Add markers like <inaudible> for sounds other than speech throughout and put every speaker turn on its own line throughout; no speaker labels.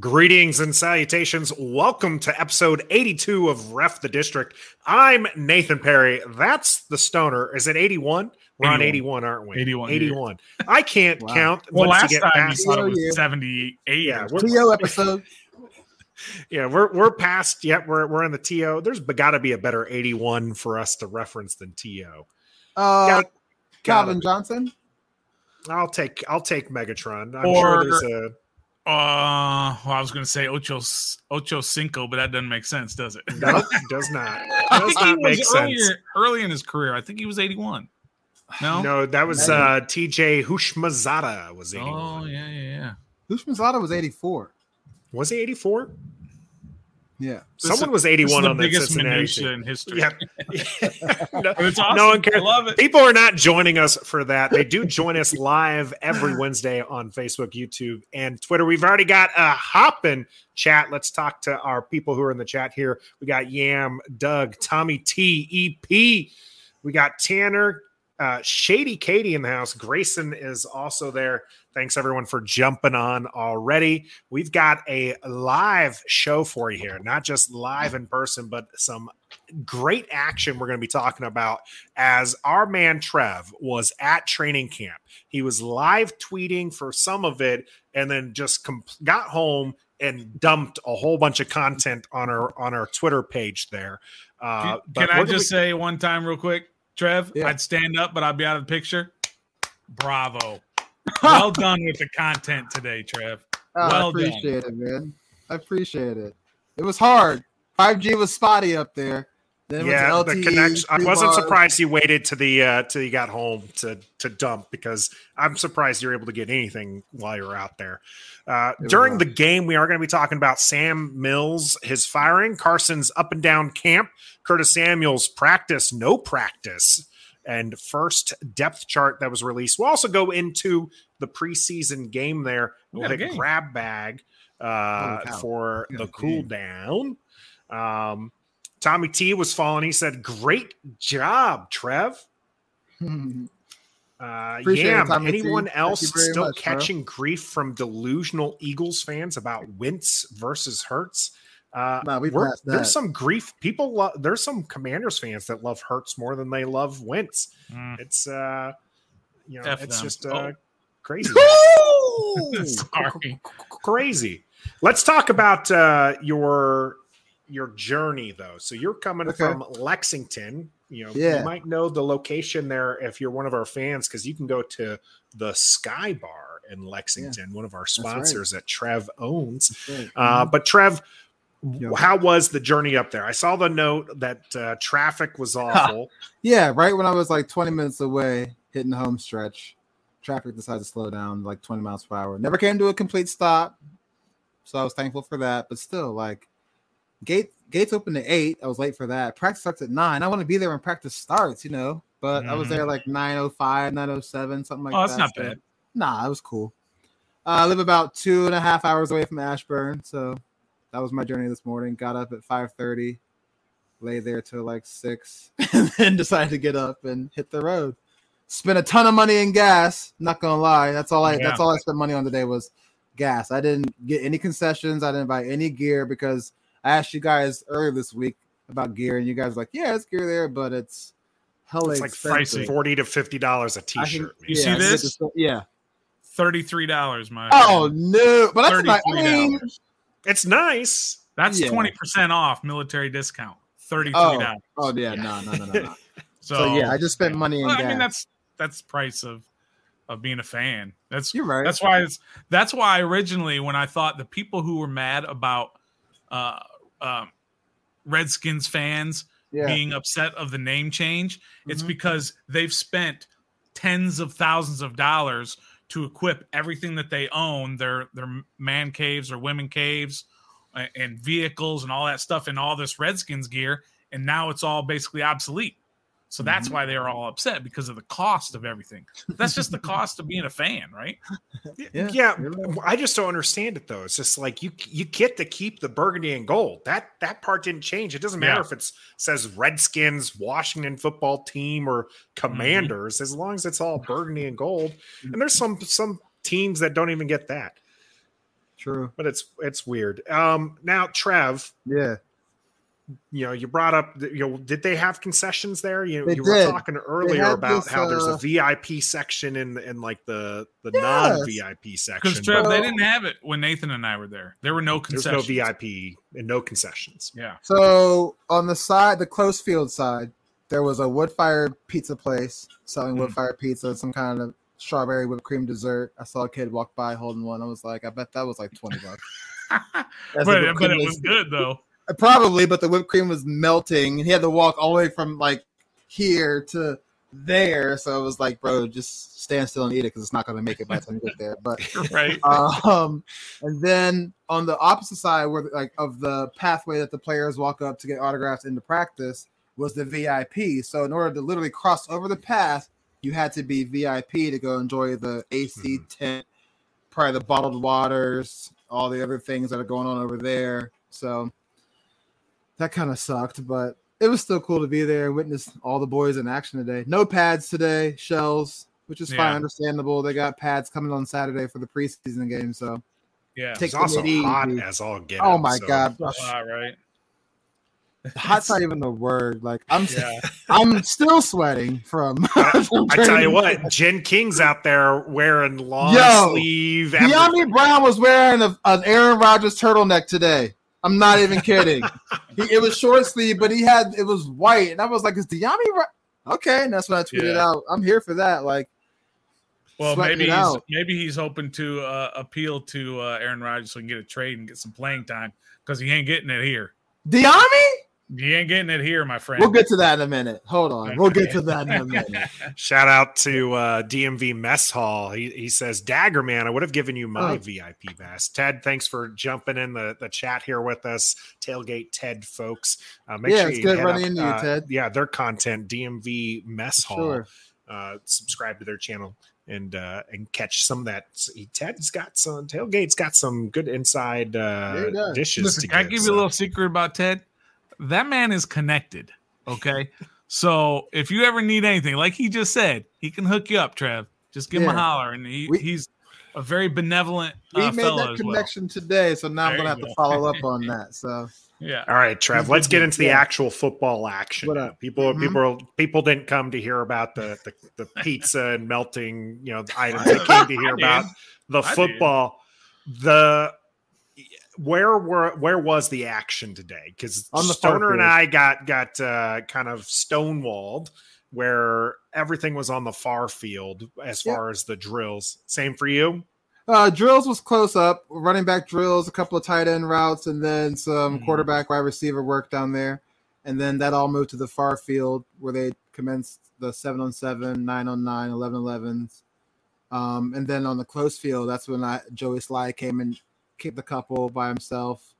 Greetings and salutations. Welcome to episode 82 of Ref the District. I'm Nathan Parry. That's the stoner. Is it 81? We're 81. on 81, aren't we?
81.
81. Yeah. I can't wow. count.
Well, last time past. you thought it was 78.
Yeah,
we're, TO episode. <laughs>
yeah, we're we're past. Yet yeah, we're we're in the TO. There's got to be a better 81 for us to reference than TO.
Uh, got, Calvin Johnson.
I'll take I'll take Megatron. I'm
or,
sure there's a
uh, well, I was going to say Ocho Ocho Cinco, but that doesn't make sense, does it?
No, <laughs> does not. Does not make
earlier,
sense.
Early in his career, I think he was eighty-one. No,
no, that was uh, T.J. Houshmandzadeh was eighty-one.
Oh yeah, yeah, yeah.
Houshmandzadeh was eighty-four.
Was he eighty-four?
Yeah,
someone was eighty-one on
the biggest
minutia
in history.
Yeah, <laughs>
no, it's awesome.
no one cares.
I love it.
People are not joining us for that. They do join us live every Wednesday on Facebook, YouTube, and Twitter. We've already got a hopping chat. Let's talk to our people who are in the chat here. We got Yam, Doug, Tommy T, EP. We got Tanner, uh, Shady Katie in the house. Grayson is also there. Thanks everyone for jumping on already. We've got a live show for you here, not just live in person, but some great action we're going to be talking about as our man Trev was at training camp. He was live tweeting for some of it and then just comp- got home and dumped a whole bunch of content on our on our Twitter page there.
Uh, can, can I just we- say one time real quick, Trev? Yeah. I'd stand up, but I'd be out of the picture. Bravo well <laughs> done with the content today, Trev.
Oh,
well
I appreciate done. it, man. I appreciate it. It was hard. 5G was spotty up there.
Then yeah, LTE, the connection. I wasn't bars. surprised you waited to the uh till you got home to to dump because I'm surprised you're able to get anything while you're out there. Uh, during the game, we are going to be talking about Sam Mills, his firing, Carson's up and down camp, Curtis Samuel's practice, no practice, and first depth chart that was released. We'll also go into the preseason game there with a game. grab bag uh, oh, for the cool down. Um, Tommy T was falling. He said, "Great job, Trev." <laughs> Uh, yeah, anyone else still much, catching bro. grief from delusional Eagles fans about Wentz versus Hurts? Uh,
no, we've.
there's some grief. People love. There's some Commanders fans that love Hurts more than they love Wentz. Mm. It's uh, you know, F it's them. just uh, oh. crazy. <laughs> <laughs>
Sorry.
crazy. Let's talk about uh, your your journey though. So you're coming okay. from Lexington. You know, yeah. you might know the location there if you're one of our fans because you can go to the Sky Bar in Lexington, yeah. one of our sponsors right. that Trev owns. Right. Uh, mm-hmm. But Trev, Yep. How was the journey up there? I saw the note that uh, traffic was <laughs> awful.
yeah, right when I was like 20 minutes away, hitting the home stretch, traffic decided to slow down like 20 miles per hour. Never came to a complete stop, so I was thankful for that. But still, like gate gates open at eight. I was late for that. Practice starts at nine. I want to be there when practice starts, you know. But mm. I was there mm-hmm. like 905, 907, something like that.
oh,
that.
that's not so, bad.
Nah, it was cool. Uh, I live about two and a half hours away from Ashburn, so that was my journey this morning. Got up at 5:30, lay there till like six, <laughs> and then decided to get up and hit the road. Spent a ton of money in gas. Not gonna lie, that's all I yeah. that's all I spent money on today was gas. I didn't get any concessions. I didn't buy any gear because I asked you guys earlier this week about gear, and you guys were like, "Yeah, it's gear there, but it's hella it's like expensive.
forty to fifty dollars a t-shirt."
Can, you yeah, see this?
yeah,
thirty-three dollars, my.
Oh no! But that's not. I mean,
it's nice.
That's twenty yeah. percent off military discount. Thirty three dollars.
Oh, oh, yeah, no, no, no, no. no. <laughs> so, so, yeah, I just spent money. Well,
I mean, that's that's price of of being a fan. That's
you're right.
That's why it's that's why originally when I thought the people who were mad about uh, um, Redskins fans yeah. being upset of the name change, mm-hmm. it's because they've spent tens of thousands of dollars to equip everything that they own their their man caves or women caves and vehicles and all that stuff and all this redskins gear. And now it's all basically obsolete so that's mm-hmm. why they're all upset because of the cost of everything. That's just the <laughs> cost of being a fan, right?
Yeah, yeah. I just don't understand it though. It's just like you you get to keep the burgundy and gold. That that part didn't change. It doesn't matter yeah. if it says Redskins, Washington football team, or mm-hmm. Commanders, mm-hmm. as long as it's all burgundy and gold. And there's some some teams that don't even get that.
True.
But it's it's weird. Um now Trev.
Yeah
you know, you brought up, you know, did they have concessions there? You, you were talking earlier about this, how uh, there's a uh, VIP section in in like the the yes. non VIP section.
Because Trev, they didn't have it when Nathan and I were there. There were no concessions.
There's no VIP and no concessions.
Yeah.
So on the side, the close field side, there was a wood fired pizza place selling mm. wood fired pizza, some kind of strawberry whipped cream dessert. I saw a kid walk by holding one. I was like, I bet that was like twenty bucks. <laughs>
but, but it was good though.
Probably, but the whipped cream was melting, and he had to walk all the way from like here to there. So it was like, bro, just stand still and eat it because it's not going to make it by the time you get there. But <laughs>
right.
Um, and then on the opposite side, where like of the pathway that the players walk up to get autographs into practice, was the VIP. So in order to literally cross over the path, you had to be VIP to go enjoy the AC mm-hmm. tent, probably the bottled waters, all the other things that are going on over there. So that kind of sucked, but it was still cool to be there and witness all the boys in action today. No pads today, shells, which is yeah. fine, understandable. They got pads coming on Saturday for the preseason game, so
yeah,
take it's also hot as all get.
Oh my so. god,
hot, right? <laughs>
Hot's not even the word. Like I'm, yeah. I'm still sweating from. <laughs>
from I tell you what, Jen King's out there wearing long Yo, sleeve.
Dyami Brown was wearing a, an Aaron Rodgers turtleneck today. I'm not even kidding. he, it was short sleeve, but he had it was white, and I was like, "Is Dyami right?" Okay, and that's when I tweeted yeah. out, "I'm here for that." Like,
well, maybe he's maybe he's hoping to uh, appeal to uh, Aaron Rodgers so he can get a trade and get some playing time because he ain't getting it here.
Dyami?
You ain't getting it here, my friend.
We'll get to that in a minute. Hold on. We'll get to that in a minute. <laughs>
Shout out to uh, DMV Mess Hall. He, he says, Dagger man, I would have given you my oh. VIP pass. Ted, thanks for jumping in the, the chat here with us. Tailgate Ted folks. Uh, make
yeah,
sure
it's good running into you,
uh,
Ted.
Yeah, their content, DMV Mess Hall. Sure. Uh, subscribe to their channel and uh, and catch some of that. Ted's got some tailgate's got some good inside uh, dishes.
Listen, can I give so. you a little secret about Ted? That man is connected. Okay. so if you ever need anything, like he just said, he can hook you up, Trev. Just give yeah. him a holler. And he, we, he's a very benevolent
we
uh,
made that connection well. today. So now there I'm going to have go. to follow up on <laughs> that. So.
Yeah.
All right, Trev. Let's get into the actual football action. What up? People, mm-hmm. people, people didn't come to hear about the the, the <laughs> pizza and melting, you know, items. They came to hear about the football. The where were where was the action today? Because Stoner and I got got uh, kind of stonewalled where everything was on the far field as yep. far as the drills. Same for you.
Uh, drills was close up, running back drills, a couple of tight end routes, and then some mm-hmm. quarterback wide receiver work down there. And then that all moved to the far field where they commenced the 7 on 7, 9 on 9, 11 11s. Um, and then on the close field, that's when I, Joey Slye came and keep the couple by himself.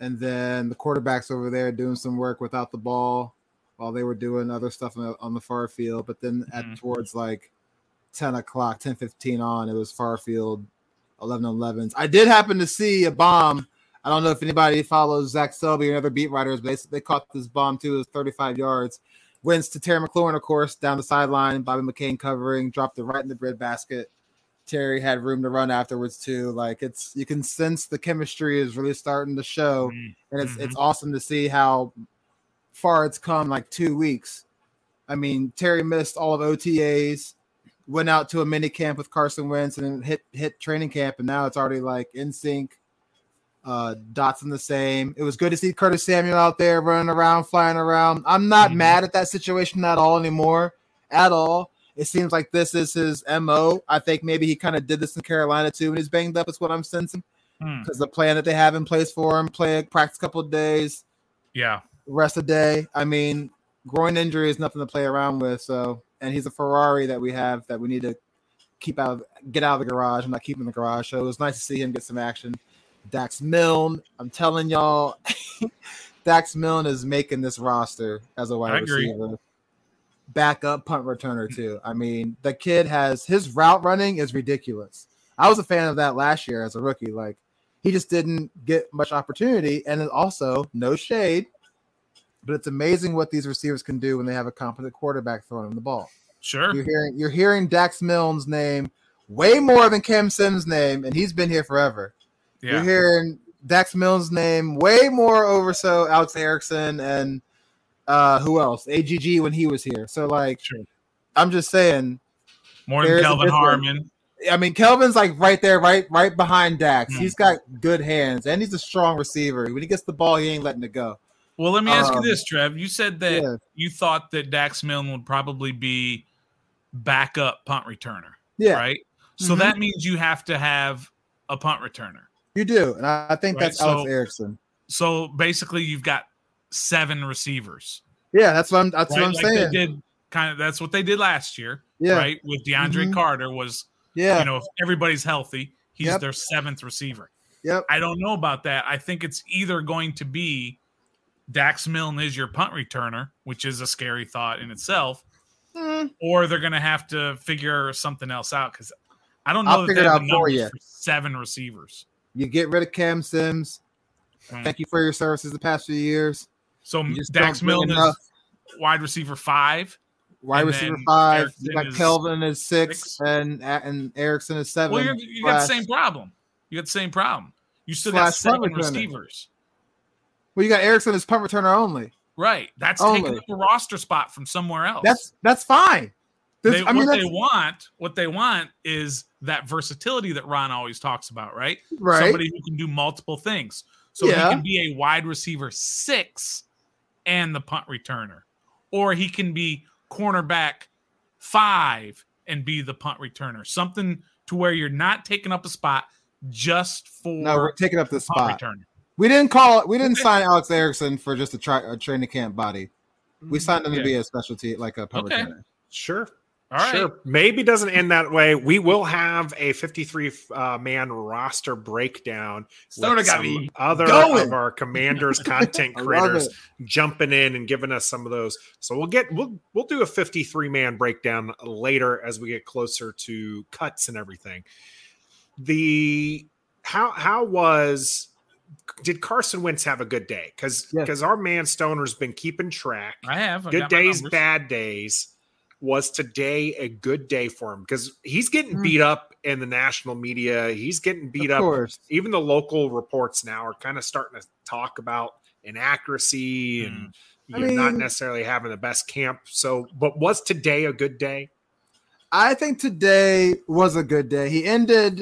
And then the quarterbacks over there doing some work without the ball while they were doing other stuff on the, on the far field. But then at mm-hmm. towards like 10 o'clock, 10 15 on, it was far field 11 11s. I did happen to see a bomb. I don't know if anybody follows Zach Selby or other beat writers, but they, they caught this bomb too. It was 35 yards. Wentz to Terry McLaurin, of course, down the sideline. Bobby McCain covering, dropped it right in the bread basket. Terry had room to run afterwards too. Like it's you can sense the chemistry is really starting to show, mm-hmm. and it's mm-hmm. it's awesome to see how far it's come. Like two weeks. I mean, Terry missed all of OTAs, went out to a mini camp with Carson Wentz, and hit hit training camp, and now it's already like in sync. Uh, dots in the same. It was good to see Curtis Samuel out there running around, flying around. I'm not mm-hmm. mad at that situation at all anymore, at all. It seems like this is his mo. I think maybe he kind of did this in Carolina too, and he's banged up. Is what I'm sensing because hmm. the plan that they have in place for him, play practice a couple of days,
yeah,
rest a day. I mean, groin injury is nothing to play around with. So, and he's a Ferrari that we have that we need to keep out, of, get out of the garage. I'm not keeping the garage. So it was nice to see him get some action. Dax Milne, I'm telling y'all, <laughs> Dax Milne is making this roster as a wide receiver backup punt returner too. I mean, the kid has his route running is ridiculous. I was a fan of that last year as a rookie. Like he just didn't get much opportunity, and also no shade, but it's amazing what these receivers can do when they have a competent quarterback throwing them the ball.
Sure,
you're hearing you're hearing Dax Milne's name way more than Cam Sims' name, and he's been here forever. Yeah. You're hearing Dax Milne's name way more over so Alex Erickson and uh who else? AGG when he was here. So like sure. I'm just saying
more than Kelvin Harmon.
I mean, Kelvin's like right there, right, right behind Dax. Mm. He's got good hands and he's a strong receiver. When he gets the ball, he ain't letting it go.
Well, let me ask um, you this, Trev. You said that yeah. you thought that Dax Milne would probably be backup punt returner. Yeah. Right. So mm-hmm. that means you have to have a punt returner.
You do, and I think right? that's Alex so, Erickson.
So basically, you've got seven receivers.
Yeah, that's what I'm. That's right? what I'm like saying.
did kind of. That's what they did last year. Yeah. Right. With DeAndre mm-hmm. Carter was. Yeah. You know, if everybody's healthy, he's yep. their seventh receiver.
Yep.
I don't know about that. I think it's either going to be Dax Milne is your punt returner, which is a scary thought in itself, mm. or they're going to have to figure something else out because I don't know.
I'll figure it out for you. For
seven receivers.
You get rid of Cam Sims. Mm. Thank you for your services the past few years.
So Dax Milne is wide receiver five.
Wide receiver five. Erickson you got Kelvin is six, six, and and Erickson is seven.
Well, you got the same problem. You got the same problem. You still got seven receivers.
Well, you got Erickson as punt returner only.
Right. That's only. taking up a roster spot from somewhere else.
That's that's fine.
They, I mean, what they want, what they want is that versatility that Ron always talks about, right?
Right.
Somebody who can do multiple things. So yeah. he can be a wide receiver six and the punt returner, or he can be cornerback five and be the punt returner. Something to where you're not taking up a spot just for
no, we're taking up the spot. Returner. We didn't call it. We didn't sign Alex Erickson for just a, try, a training camp body. We signed him yeah. to be a specialty, like a punt okay. returner.
Sure. All right. Sure. Maybe doesn't end that way. We will have a 53 uh, man roster breakdown.
Stoner got me
other going. of our commanders <laughs> content creators jumping in and giving us some of those. So we'll get we'll we'll do a 53 man breakdown later as we get closer to cuts and everything. The how how was did Carson Wentz have a good day? Because because yes. our man Stoner's been keeping track.
I have
I good days, bad days was today a good day for him because he's getting mm. beat up in the national media. He's getting beat of up. Course. Even the local reports now are kind of starting to talk about inaccuracy mm. and you know, mean, not necessarily having the best camp. So, but was today a good day?
I think today was a good day. He ended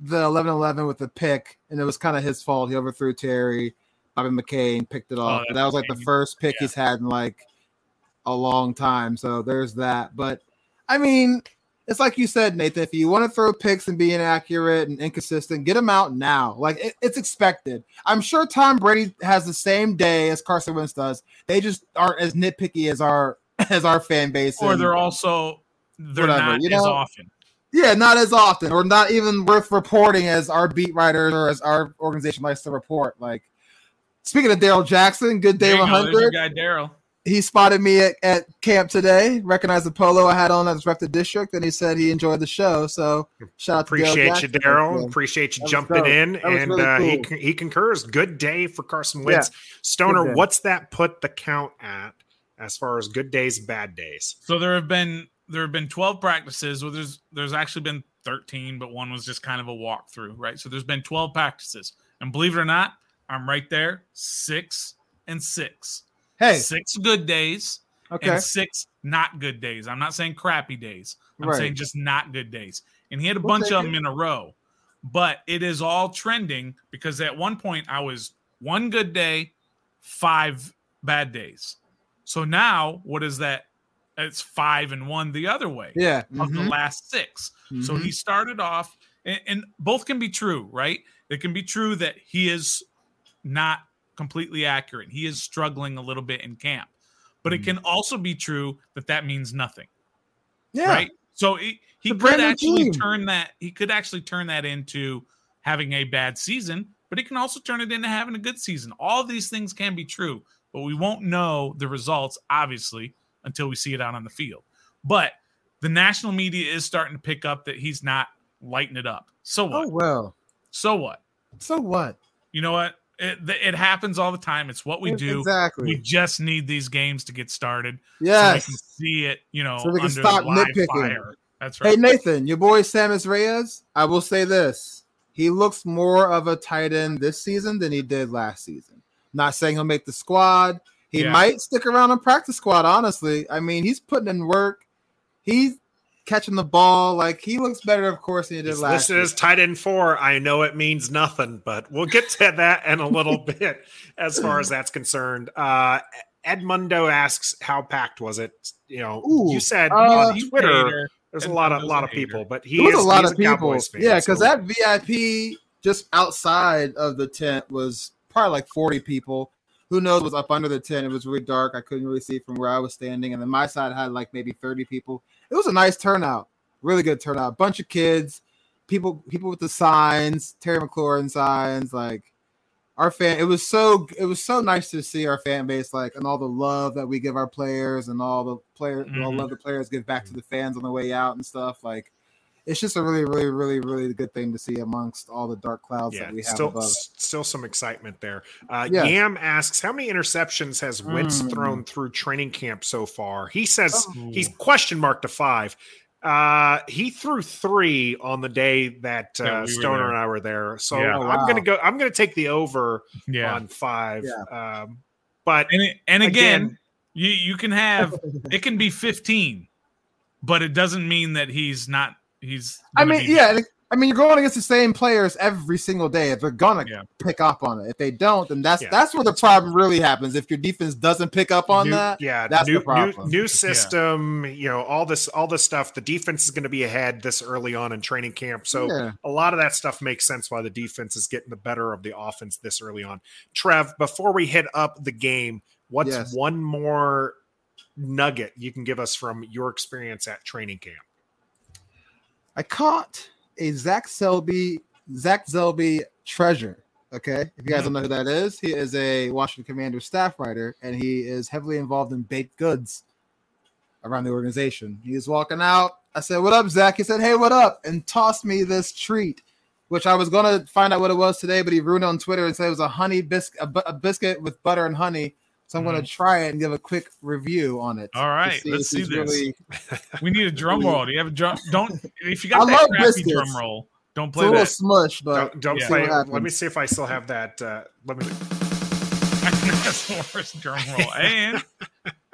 the 11 11 with a pick, and it was kind of his fault. He overthrew Terry. Bobby McCain picked it oh, off. Oh, that was like the first pick yeah. he's had in like a long time. So there's that. But I mean, it's like you said, Nathan. If you want to throw picks and be inaccurate and inconsistent, get them out now. Like it, it's expected. I'm sure Tom Brady has the same day as Carson Wentz does. They just aren't as nitpicky as our <laughs> as our fan base.
Or they're also they're whatever, not you know? as often.
Yeah, not as often, or not even worth reporting as our beat writers or as our organization likes to report. Like speaking of Daryl Jackson, good day 100.
Guy Daryl
he spotted me at, at camp today, recognized the polo I had on as rep the district, and he said he enjoyed the show. So shout out
Appreciate you, Daryl. Appreciate you jumping in. And really uh, cool. he, he concurs. Good day for Carson Wentz. Yeah, Stoner, what's that put the count at as far as good days, bad days?
So there have been there have been 12 practices. Well, there's there's actually been 13, but one was just kind of a walkthrough, right? So there's been 12 practices. And believe it or not, I'm right there, six and six.
Hey,
six good days okay. and six not good days. I'm not saying crappy days. I'm right. saying just not good days. And he had a we'll bunch of them it. in a row. But it is all trending because at one point I was one good day, five bad days. So now what is that? It's five and one the other way.
Yeah.
Of mm-hmm. the last 6 mm-hmm. So he started off, and, and both can be true, right? It can be true that he is not completely accurate. He is struggling a little bit in camp, but mm-hmm. it can also be true that that means nothing.
Yeah.
Right. So he, he could actually team. turn that. He could actually turn that into having a bad season, but he can also turn it into having a good season. All these things can be true, but we won't know the results obviously until we see it out on the field. But the national media is starting to pick up that he's not lighting it up. So what?
Oh well.
So what?
So what?
You know what? It, it happens all the time. It's what we do.
Exactly.
We just need these games to get started.
Yeah.
So we can see it, you know, so we can stop nitpicking.
Fire. That's right. Hey, Nathan, your boy Sammis Reyes, I will say this. He looks more of a tight end this season than he did last season. Not saying he'll make the squad. He yeah. might stick around on practice squad, honestly. I mean, he's putting in work. He's catching the ball. Like he looks better, of course, than he did
He's
last.
This is tight end four. I know it means nothing, but we'll get to that in a little <laughs> bit as far as that's concerned. Uh, Edmundo asks, "How packed was it?" You know, Ooh, you said uh, on Twitter. There's a lot of a lot of people, but he
was
is,
a lot of people. Fan, yeah, because so. that VIP just outside of the tent was probably like 40 people. Who knows was up under the tent? It was really dark. I couldn't really see from where I was standing. And then my side had like maybe 30 people. It was a nice turnout, really good turnout. Bunch of kids, people, people with the signs, Terry McLaurin signs, like our fan. It was so it was so nice to see our fan base like and all the love that we give our players and all the players, mm-hmm. all love the players give back to the fans on the way out and stuff. Like it's just a really, really, really, really good thing to see amongst all the dark clouds yeah, that we have
still,
above.
Still some excitement there. Uh, yeah. Yam asks, how many interceptions has Wentz mm. thrown through training camp so far? He says oh. he's question mark to five. Uh, he threw three on the day that uh, yeah, we Stoner and I were there. So yeah. I'm gonna go. I'm gonna take the over yeah. on five. Um, but
and, and again, again, you you can have <laughs> it can be 15, but it doesn't mean that he's not he's.
I mean, yeah. I mean, you're going against the same players every single day. If they're gonna yeah. pick up on it, if they don't, then that's yeah. that's where the problem really happens. If your defense doesn't pick up on
new,
that,
yeah,
that's
new,
the problem.
New, new system, yeah. you know, all this all this stuff. The defense is going to be ahead this early on in training camp, so a lot of that stuff makes sense why the defense is getting the better of the offense this early on. Trev, before we hit up the game, what's yes. one more nugget you can give us from your experience at training camp?
I caught a Zach Selby, Zach Selby treasure. Okay, if you guys don't mm-hmm. know who that is, he is a Washington Commanders staff writer, and he is heavily involved in baked goods around the organization. He was walking out. I said, "What up, Zach?" He said, "Hey, what up?" and tossed me this treat, which I was gonna find out what it was today, but he ruined it on Twitter and said it was a honey biscuit, a, a biscuit with butter and honey. So I'm mm. going to try it and give a quick review on it.
All right, see let's see this. Really... <laughs> we need a drum roll. Do you have a drum? Don't if you got I that crappy biscuits. drum roll, don't play
it's
a
little smush, but
don't, don't play. Let me see if I still have that. Uh, let me. <laughs>
That's the worst drum roll. And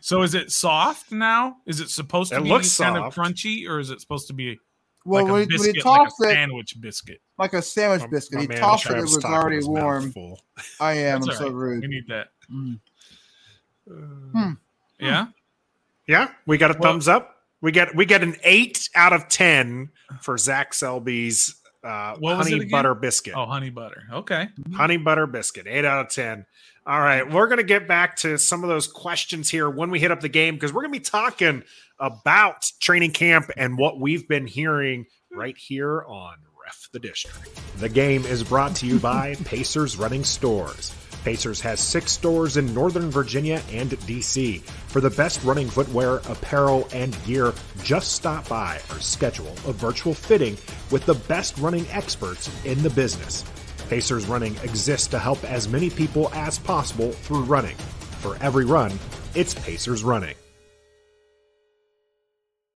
so, is it soft now? Is it supposed to
it
be
kind soft.
of crunchy, or is it supposed to be?
Well, like
when,
biscuit, when
he
tossed
like
it,
sandwich biscuit,
like a sandwich biscuit, my he tossed it. It was already warm. I am. I'm so rude.
We need that. Mm.
Hmm.
Yeah.
Yeah. We got a well, thumbs up. We get we get an eight out of ten for Zach Selby's uh, honey butter biscuit.
Oh, honey butter. Okay.
Honey butter biscuit. Eight out of ten. All right, we're going to get back to some of those questions here when we hit up the game because we're going to be talking about training camp and what we've been hearing right here on Ref the District. The game is brought to you by Pacers Running Stores. Pacers has six stores in Northern Virginia and DC. For the best running footwear, apparel, and gear, just stop by or schedule a virtual fitting with the best running experts in the business. Pacers Running exists to help as many people as possible through running. For every run, it's Pacers Running.